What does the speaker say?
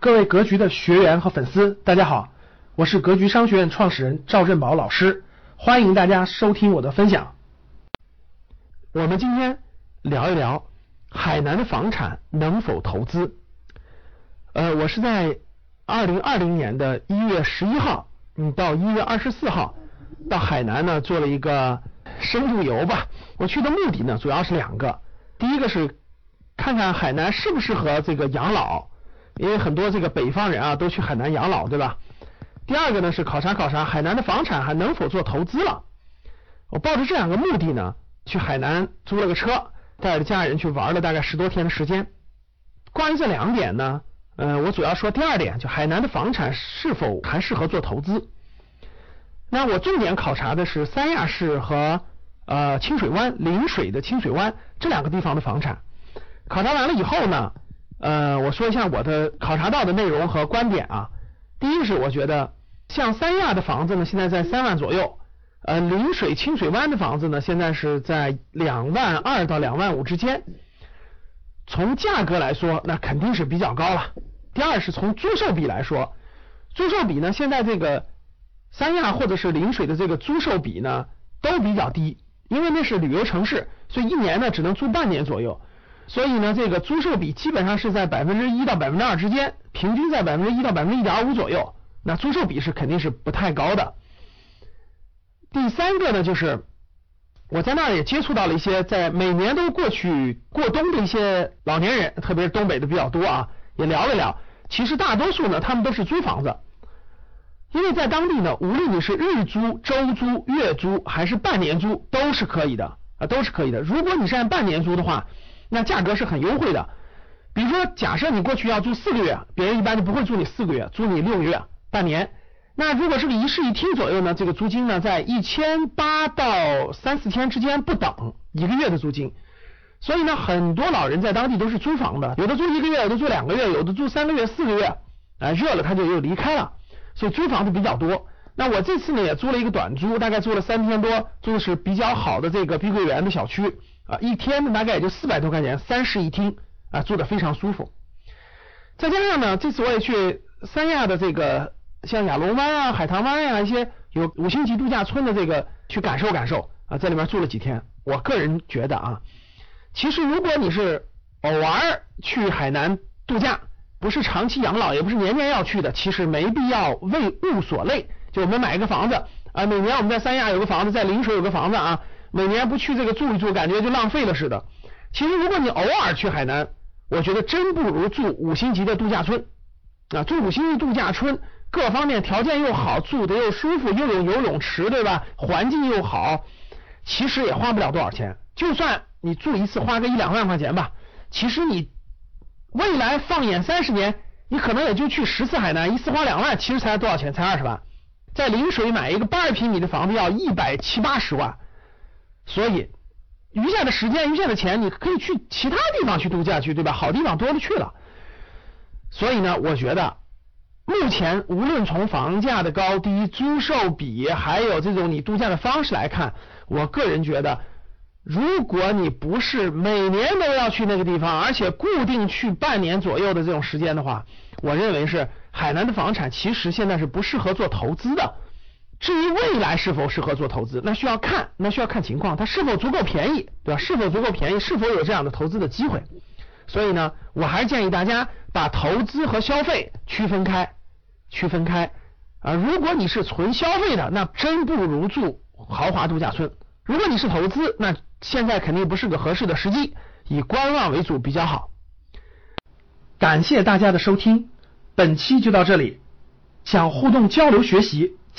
各位格局的学员和粉丝，大家好，我是格局商学院创始人赵振宝老师，欢迎大家收听我的分享。我们今天聊一聊海南的房产能否投资。呃，我是在二零二零年的一月十一号，嗯，到一月二十四号到海南呢做了一个深度游吧。我去的目的呢主要是两个，第一个是看看海南适不适合这个养老，因为很多这个北方人啊都去海南养老，对吧？第二个呢是考察考察海南的房产还能否做投资了。我抱着这两个目的呢，去海南租了个车，带着家人去玩了大概十多天的时间。关于这两点呢，呃，我主要说第二点，就海南的房产是否还适合做投资。那我重点考察的是三亚市和呃清水湾临水的清水湾这两个地方的房产。考察完了以后呢，呃，我说一下我的考察到的内容和观点啊。第一是我觉得像三亚的房子呢，现在在三万左右。呃，临水清水湾的房子呢，现在是在两万二到两万五之间。从价格来说，那肯定是比较高了。第二是从租售比来说，租售比呢，现在这个三亚或者是临水的这个租售比呢都比较低，因为那是旅游城市，所以一年呢只能租半年左右，所以呢这个租售比基本上是在百分之一到百分之二之间，平均在百分之一到百分之一点五左右。那租售比是肯定是不太高的。第三个呢，就是我在那儿也接触到了一些在每年都过去过冬的一些老年人，特别是东北的比较多啊，也聊了聊。其实大多数呢，他们都是租房子，因为在当地呢，无论你是日租、周租、月租还是半年租，都是可以的啊，都是可以的。如果你是按半年租的话，那价格是很优惠的。比如说，假设你过去要租四个月，别人一般就不会租你四个月，租你六个月、半年。那如果是个一室一厅左右呢，这个租金呢在一千八到三四千之间不等，一个月的租金。所以呢，很多老人在当地都是租房的，有的租一个月，有的租两个月，有的租三个月、四个月，啊，热了他就又离开了，所以租房子比较多。那我这次呢也租了一个短租，大概租了三天多，租的是比较好的这个碧桂园的小区，啊，一天大概也就四百多块钱，三室一厅，啊，住的非常舒服。再加上呢，这次我也去三亚的这个。像亚龙湾啊、海棠湾呀一些有五星级度假村的这个去感受感受啊，在里面住了几天。我个人觉得啊，其实如果你是偶尔去海南度假，不是长期养老，也不是年年要去的，其实没必要为物所累。就我们买一个房子啊，每年我们在三亚有个房子，在临水有个房子啊，每年不去这个住一住，感觉就浪费了似的。其实如果你偶尔去海南，我觉得真不如住五星级的度假村啊，住五星级度假村。各方面条件又好，住的又舒服，又有游泳池，对吧？环境又好，其实也花不了多少钱。就算你住一次花个一两万块钱吧，其实你未来放眼三十年，你可能也就去十次海南，一次花两万，其实才多少钱？才二十万。在临水买一个八十平米的房子要一百七八十万，所以余下的时间、余下的钱，你可以去其他地方去度假去，对吧？好地方多了去了。所以呢，我觉得。目前无论从房价的高低、租售比，还有这种你度假的方式来看，我个人觉得，如果你不是每年都要去那个地方，而且固定去半年左右的这种时间的话，我认为是海南的房产其实现在是不适合做投资的。至于未来是否适合做投资，那需要看，那需要看情况，它是否足够便宜，对吧？是否足够便宜，是否有这样的投资的机会？所以呢，我还是建议大家把投资和消费区分开。区分开啊，如果你是纯消费的，那真不如住豪华度假村；如果你是投资，那现在肯定不是个合适的时机，以观望为主比较好。感谢大家的收听，本期就到这里。想互动交流学习，